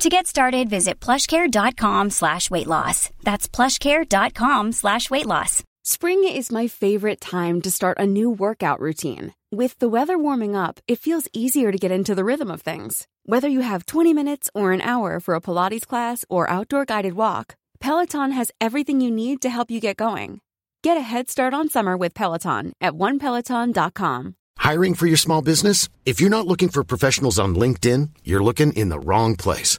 To get started, visit plushcare.com slash weight loss. That's plushcare.com slash weight loss. Spring is my favorite time to start a new workout routine. With the weather warming up, it feels easier to get into the rhythm of things. Whether you have 20 minutes or an hour for a Pilates class or outdoor guided walk, Peloton has everything you need to help you get going. Get a head start on summer with Peloton at onepeloton.com. Hiring for your small business? If you're not looking for professionals on LinkedIn, you're looking in the wrong place.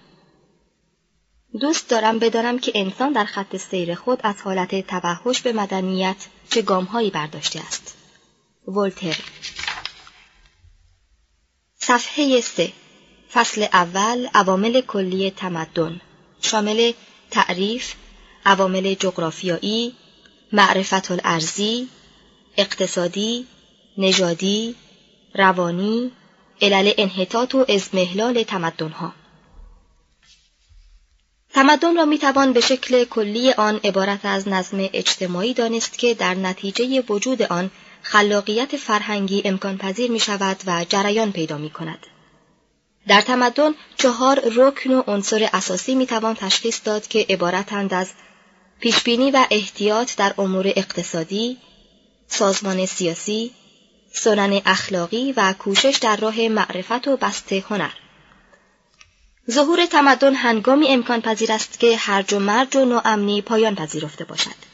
دوست دارم بدانم که انسان در خط سیر خود از حالت توحش به مدنیت چه گامهایی برداشته است. ولتر. صفحه سه. فصل اول عوامل کلی تمدن. شامل تعریف، عوامل جغرافیایی، معرفت الارزی، اقتصادی، نژادی، روانی، علل انحطاط و ازمهلال تمدنها. تمدن را می‌توان به شکل کلی آن عبارت از نظم اجتماعی دانست که در نتیجه وجود آن خلاقیت فرهنگی امکان پذیر می شود و جریان پیدا می کند. در تمدن چهار رکن و عنصر اساسی می توان تشخیص داد که عبارتند از پیشبینی و احتیاط در امور اقتصادی، سازمان سیاسی، سنن اخلاقی و کوشش در راه معرفت و بست هنر. ظهور تمدن هنگامی امکان پذیر است که هرج و مرج و ناامنی پایان پذیرفته باشد.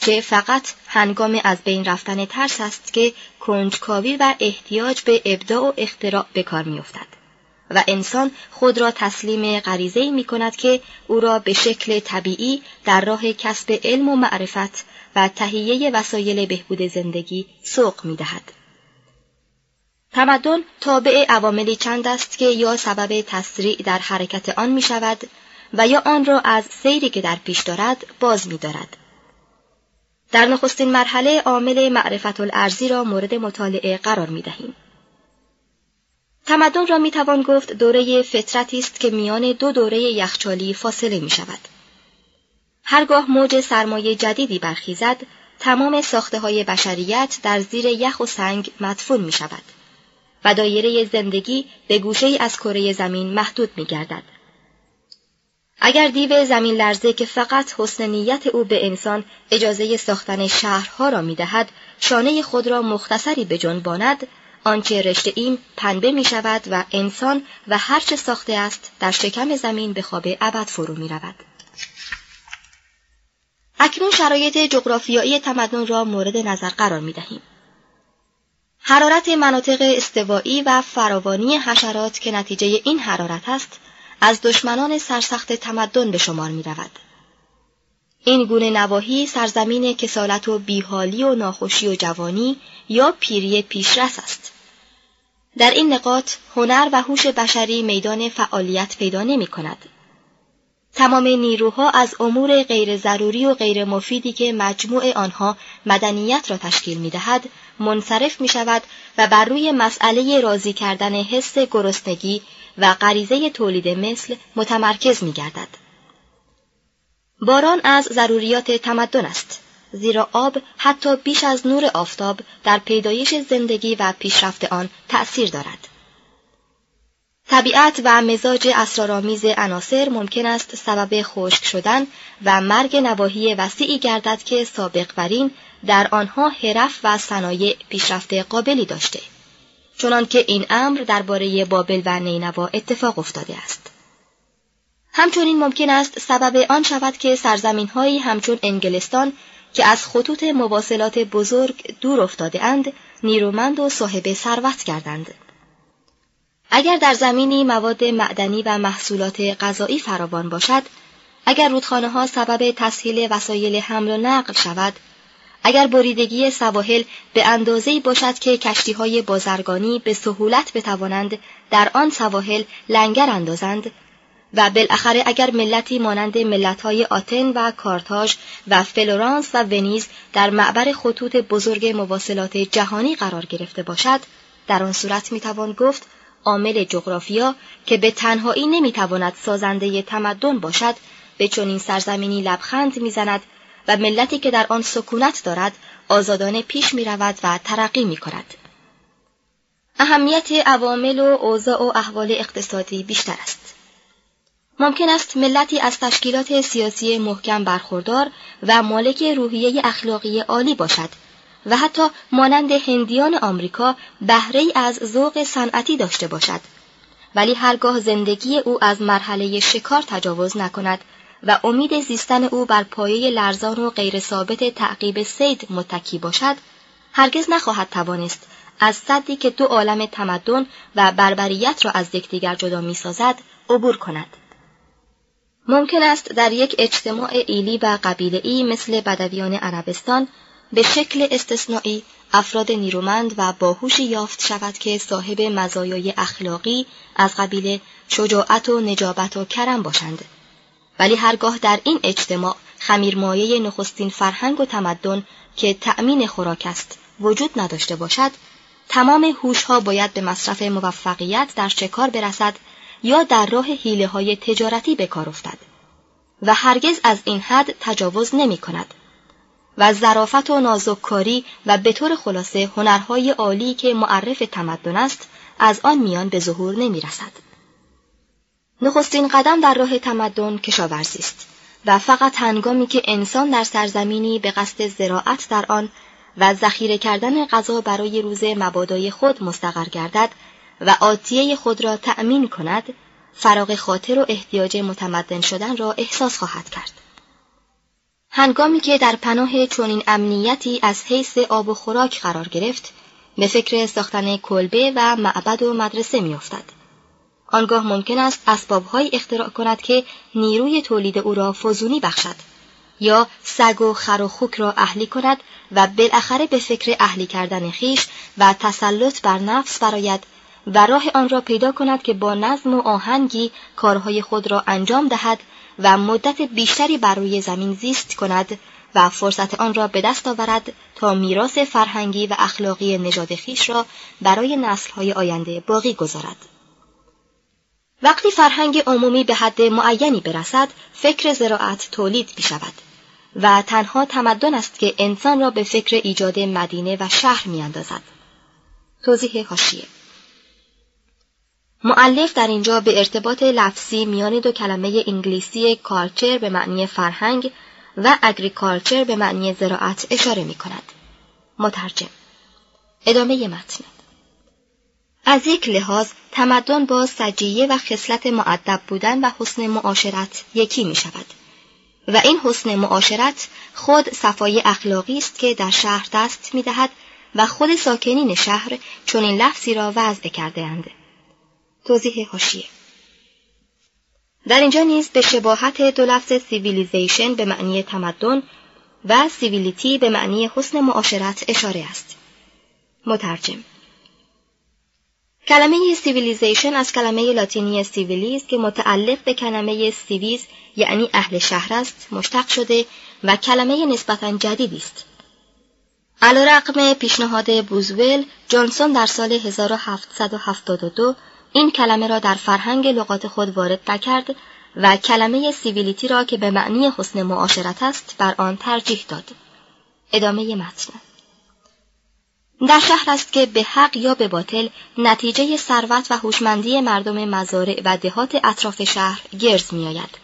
که فقط هنگام از بین رفتن ترس است که کنجکاوی و احتیاج به ابداع و اختراع به کار میافتد و انسان خود را تسلیم غریزه می کند که او را به شکل طبیعی در راه کسب علم و معرفت و تهیه وسایل بهبود زندگی سوق می دهد. تمدن تابع عواملی چند است که یا سبب تسریع در حرکت آن می شود و یا آن را از سیری که در پیش دارد باز می دارد. در نخستین مرحله عامل معرفت الارزی را مورد مطالعه قرار می دهیم. تمدن را می توان گفت دوره فطرتی است که میان دو دوره یخچالی فاصله می شود. هرگاه موج سرمایه جدیدی برخیزد، تمام ساخته های بشریت در زیر یخ و سنگ مدفون می شود و دایره زندگی به گوشه از کره زمین محدود می گردد. اگر دیو زمین لرزه که فقط حسن نیت او به انسان اجازه ساختن شهرها را می دهد، شانه خود را مختصری به جنباند، آنچه رشته ایم پنبه می شود و انسان و هرچه ساخته است در شکم زمین به خواب ابد فرو می رود. اکنون شرایط جغرافیایی تمدن را مورد نظر قرار می دهیم. حرارت مناطق استوایی و فراوانی حشرات که نتیجه این حرارت است از دشمنان سرسخت تمدن به شمار می رود. این گونه نواحی سرزمین کسالت و بیحالی و ناخوشی و جوانی یا پیری پیشرس است. در این نقاط هنر و هوش بشری میدان فعالیت پیدا نمی کند. تمام نیروها از امور غیر ضروری و غیر مفیدی که مجموع آنها مدنیت را تشکیل می دهد منصرف می شود و بر روی مسئله راضی کردن حس گرسنگی و غریزه تولید مثل متمرکز می گردد. باران از ضروریات تمدن است. زیرا آب حتی بیش از نور آفتاب در پیدایش زندگی و پیشرفت آن تأثیر دارد. طبیعت و مزاج اسرارآمیز عناصر ممکن است سبب خشک شدن و مرگ نواحی وسیعی گردد که سابق برین در آنها حرف و صنایع پیشرفت قابلی داشته چنانکه این امر درباره بابل و نینوا اتفاق افتاده است همچنین ممکن است سبب آن شود که سرزمین هایی همچون انگلستان که از خطوط مواصلات بزرگ دور افتاده اند نیرومند و صاحب ثروت کردند. اگر در زمینی مواد معدنی و محصولات غذایی فراوان باشد، اگر رودخانه ها سبب تسهیل وسایل حمل و نقل شود، اگر بریدگی سواحل به اندازه‌ای باشد که کشتی های بازرگانی به سهولت بتوانند در آن سواحل لنگر اندازند و بالاخره اگر ملتی مانند ملت‌های آتن و کارتاژ و فلورانس و ونیز در معبر خطوط بزرگ مواصلات جهانی قرار گرفته باشد در آن صورت می‌توان گفت عامل جغرافیا که به تنهایی نمی‌تواند سازنده تمدن باشد به چنین سرزمینی لبخند می‌زند و ملتی که در آن سکونت دارد آزادانه پیش می رود و ترقی می کند. اهمیت عوامل و اوضاع و احوال اقتصادی بیشتر است. ممکن است ملتی از تشکیلات سیاسی محکم برخوردار و مالک روحیه اخلاقی عالی باشد و حتی مانند هندیان آمریکا بهره از ذوق صنعتی داشته باشد. ولی هرگاه زندگی او از مرحله شکار تجاوز نکند و امید زیستن او بر پایه لرزان و غیر ثابت تعقیب سید متکی باشد هرگز نخواهد توانست از صدی که دو عالم تمدن و بربریت را از یکدیگر جدا می‌سازد عبور کند. ممکن است در یک اجتماع ایلی و ای مثل بدویان عربستان به شکل استثنایی افراد نیرومند و باهوشی یافت شود که صاحب مزایای اخلاقی از قبیل شجاعت و نجابت و کرم باشند. ولی هرگاه در این اجتماع خمیرمایه نخستین فرهنگ و تمدن که تأمین خوراک است وجود نداشته باشد تمام هوشها باید به مصرف موفقیت در شکار برسد یا در راه حیله های تجارتی به کار افتد. و هرگز از این حد تجاوز نمی کند. و ظرافت و نازککاری و به طور خلاصه هنرهای عالی که معرف تمدن است از آن میان به ظهور نمی رسد. نخستین قدم در راه تمدن کشاورزی است و فقط هنگامی که انسان در سرزمینی به قصد زراعت در آن و ذخیره کردن غذا برای روز مبادای خود مستقر گردد و آتیه خود را تأمین کند فراغ خاطر و احتیاج متمدن شدن را احساس خواهد کرد هنگامی که در پناه چنین امنیتی از حیث آب و خوراک قرار گرفت به فکر ساختن کلبه و معبد و مدرسه میافتد. آنگاه ممکن است اسبابهایی اختراع کند که نیروی تولید او را فزونی بخشد یا سگ و خر و خوک را اهلی کند و بالاخره به فکر اهلی کردن خیش و تسلط بر نفس براید و راه آن را پیدا کند که با نظم و آهنگی کارهای خود را انجام دهد و مدت بیشتری بر روی زمین زیست کند و فرصت آن را به دست آورد تا میراث فرهنگی و اخلاقی نژاد خیش را برای نسلهای آینده باقی گذارد. وقتی فرهنگ عمومی به حد معینی برسد، فکر زراعت تولید می شود و تنها تمدن است که انسان را به فکر ایجاد مدینه و شهر می اندازد. توضیح هاشیه معلف در اینجا به ارتباط لفظی میان دو کلمه انگلیسی کالچر به معنی فرهنگ و اگریکالچر به معنی زراعت اشاره می کند. مترجم ادامه متن از یک لحاظ تمدن با سجیه و خصلت مؤدب بودن و حسن معاشرت یکی می شود و این حسن معاشرت خود صفای اخلاقی است که در شهر دست می دهد و خود ساکنین شهر چون این لفظی را وضع کرده اند. توضیح حاشیه در اینجا نیز به شباهت دو لفظ civilization به معنی تمدن و civility به معنی حسن معاشرت اشاره است. مترجم کلمه civilization از کلمه لاتینی civilis که متعلق به کلمه سیویز یعنی اهل شهر است مشتق شده و کلمه نسبتا جدیدی است. رغم پیشنهاد بوزول جانسون در سال 1772 این کلمه را در فرهنگ لغات خود وارد نکرد و کلمه سیویلیتی را که به معنی حسن معاشرت است بر آن ترجیح داد. ادامه متن در شهر است که به حق یا به باطل نتیجه ثروت و هوشمندی مردم مزارع و دهات اطراف شهر گرز میآید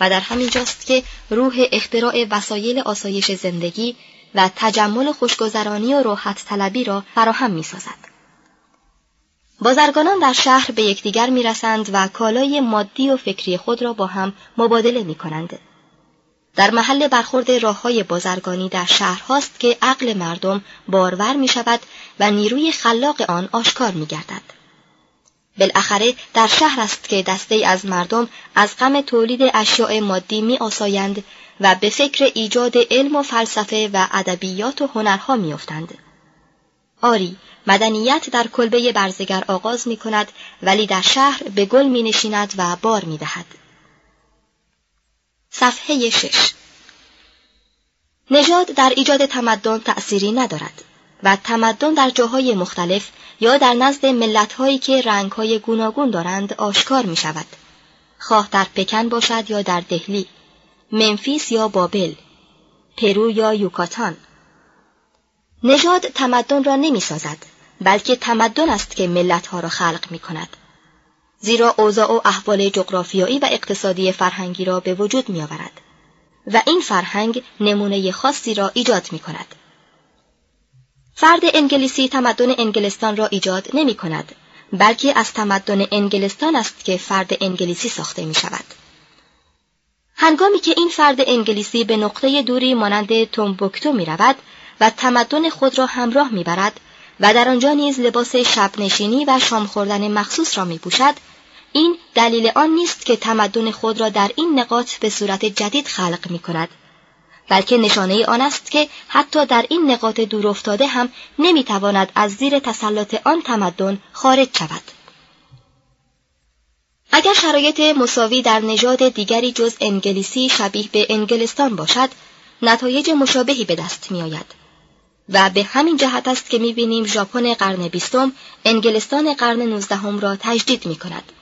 و در همین جاست که روح اختراع وسایل آسایش زندگی و تجمل خوشگذرانی و راحت طلبی را فراهم می سازد. بازرگانان در شهر به یکدیگر می‌رسند و کالای مادی و فکری خود را با هم مبادله می کنند. در محل برخورد راه های بازرگانی در شهرهاست که عقل مردم بارور می شود و نیروی خلاق آن آشکار می گردد. بالاخره در شهر است که دسته از مردم از غم تولید اشیاء مادی می آسایند و به فکر ایجاد علم و فلسفه و ادبیات و هنرها می افتند. آری مدنیت در کلبه برزگر آغاز می کند ولی در شهر به گل می نشیند و بار می دهد. صفحه شش نژاد در ایجاد تمدن تأثیری ندارد و تمدن در جاهای مختلف یا در نزد ملتهایی که رنگهای گوناگون دارند آشکار می شود. خواه در پکن باشد یا در دهلی، منفیس یا بابل، پرو یا یوکاتان. نژاد تمدن را نمی سازد بلکه تمدن است که ملتها را خلق می کند. زیرا اوضاع و احوال جغرافیایی و اقتصادی فرهنگی را به وجود می آورد و این فرهنگ نمونه خاصی را ایجاد می کند. فرد انگلیسی تمدن انگلستان را ایجاد نمی کند بلکه از تمدن انگلستان است که فرد انگلیسی ساخته می شود. هنگامی که این فرد انگلیسی به نقطه دوری مانند تومبوکتو می رود و تمدن خود را همراه می برد و در آنجا نیز لباس شبنشینی و شام خوردن مخصوص را می پوشد این دلیل آن نیست که تمدن خود را در این نقاط به صورت جدید خلق می کند بلکه نشانه آن است که حتی در این نقاط دورافتاده هم نمی‌تواند از زیر تسلط آن تمدن خارج شود. اگر شرایط مساوی در نژاد دیگری جز انگلیسی شبیه به انگلستان باشد نتایج مشابهی به دست میآید. و به همین جهت است که می‌بینیم ژاپن قرن بیستم انگلستان قرن نوزدهم را تجدید می کند.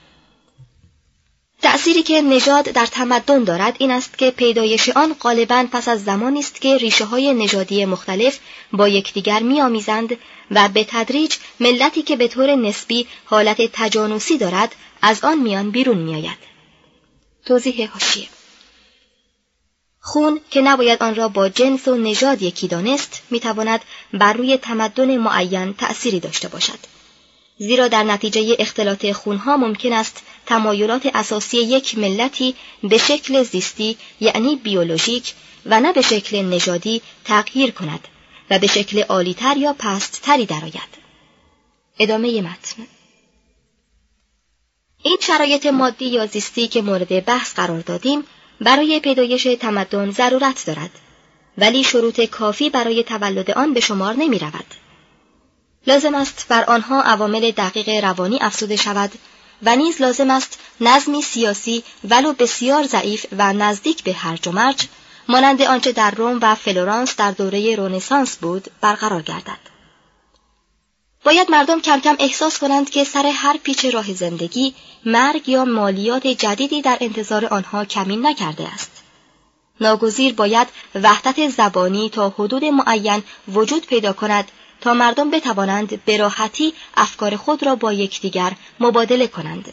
تأثیری که نژاد در تمدن دارد این است که پیدایش آن غالبا پس از زمانی است که ریشه های نژادی مختلف با یکدیگر میآمیزند و به تدریج ملتی که به طور نسبی حالت تجانسی دارد از آن میان بیرون میآید. توضیح حاشیه خون که نباید آن را با جنس و نژاد یکی دانست می‌تواند بر روی تمدن معین تأثیری داشته باشد زیرا در نتیجه اختلاط خونها ممکن است تمایلات اساسی یک ملتی به شکل زیستی یعنی بیولوژیک و نه به شکل نژادی تغییر کند و به شکل عالیتر یا پستتری درآید. ادامه متن این شرایط مادی یا زیستی که مورد بحث قرار دادیم برای پیدایش تمدن ضرورت دارد ولی شروط کافی برای تولد آن به شمار نمی رود. لازم است بر آنها عوامل دقیق روانی افزوده شود و نیز لازم است نظمی سیاسی ولو بسیار ضعیف و نزدیک به هرج و مرج مانند آنچه در روم و فلورانس در دوره رونسانس بود برقرار گردد باید مردم کم کم احساس کنند که سر هر پیچ راه زندگی مرگ یا مالیات جدیدی در انتظار آنها کمین نکرده است. ناگزیر باید وحدت زبانی تا حدود معین وجود پیدا کند تا مردم بتوانند به راحتی افکار خود را با یکدیگر مبادله کنند.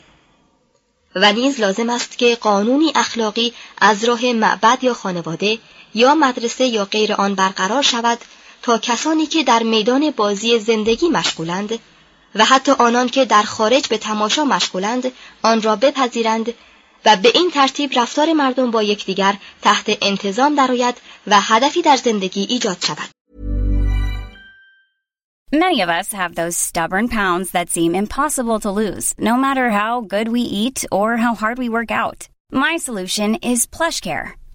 و نیز لازم است که قانونی اخلاقی از راه معبد یا خانواده یا مدرسه یا غیر آن برقرار شود تا کسانی که در میدان بازی زندگی مشغولند و حتی آنان که در خارج به تماشا مشغولند آن را بپذیرند و به این ترتیب رفتار مردم با یکدیگر تحت انتظام درآید و هدفی در زندگی ایجاد شود Many of us have those stubborn pounds that seem impossible to lose, no matter how good we eat or how hard we work out. My solution is PlushCare.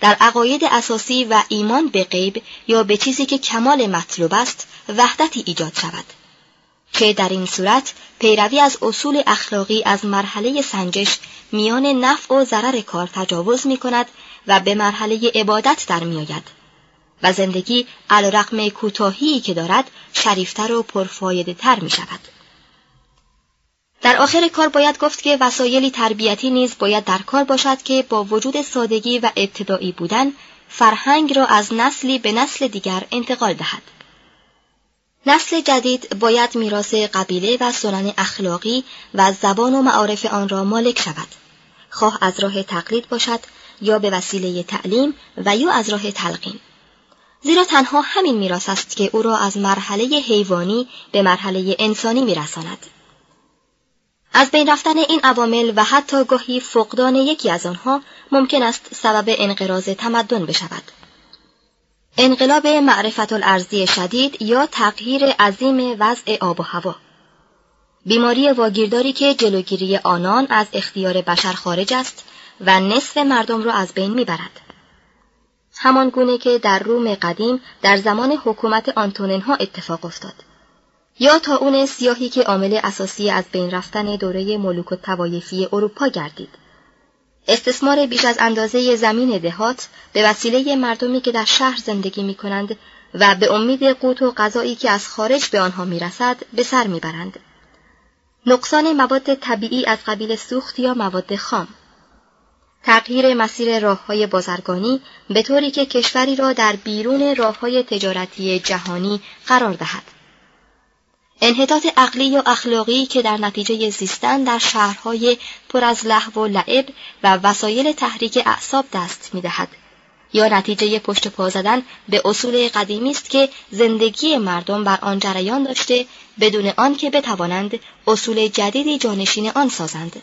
در عقاید اساسی و ایمان به غیب یا به چیزی که کمال مطلوب است وحدتی ایجاد شود که در این صورت پیروی از اصول اخلاقی از مرحله سنجش میان نفع و ضرر کار تجاوز می کند و به مرحله عبادت در می آید و زندگی علیرغم کوتاهی که دارد شریفتر و پرفایده تر می شود. در آخر کار باید گفت که وسایلی تربیتی نیز باید در کار باشد که با وجود سادگی و ابتدایی بودن فرهنگ را از نسلی به نسل دیگر انتقال دهد. نسل جدید باید میراث قبیله و سنن اخلاقی و زبان و معارف آن را مالک شود. خواه از راه تقلید باشد یا به وسیله تعلیم و یا از راه تلقین. زیرا تنها همین میراث است که او را از مرحله حیوانی به مرحله انسانی میرساند. از بین رفتن این عوامل و حتی گاهی فقدان یکی از آنها ممکن است سبب انقراض تمدن بشود. انقلاب معرفت الارضی شدید یا تغییر عظیم وضع آب و هوا. بیماری واگیرداری که جلوگیری آنان از اختیار بشر خارج است و نصف مردم را از بین می‌برد. همان گونه که در روم قدیم در زمان حکومت آنتوننها اتفاق افتاد. یا تا اون سیاهی که عامل اساسی از بین رفتن دوره ملوک و توایفی اروپا گردید استثمار بیش از اندازه زمین دهات به وسیله مردمی که در شهر زندگی می کنند و به امید قوت و غذایی که از خارج به آنها می رسد به سر می برند. نقصان مواد طبیعی از قبیل سوخت یا مواد خام تغییر مسیر راه های بازرگانی به طوری که کشوری را در بیرون راه های تجارتی جهانی قرار دهد. انحطاط عقلی یا اخلاقی که در نتیجه زیستن در شهرهای پر از لحو و لعب و وسایل تحریک اعصاب دست می‌دهد. یا نتیجه پشت پا زدن به اصول قدیمی است که زندگی مردم بر آن جریان داشته بدون آنکه بتوانند اصول جدیدی جانشین آن سازند.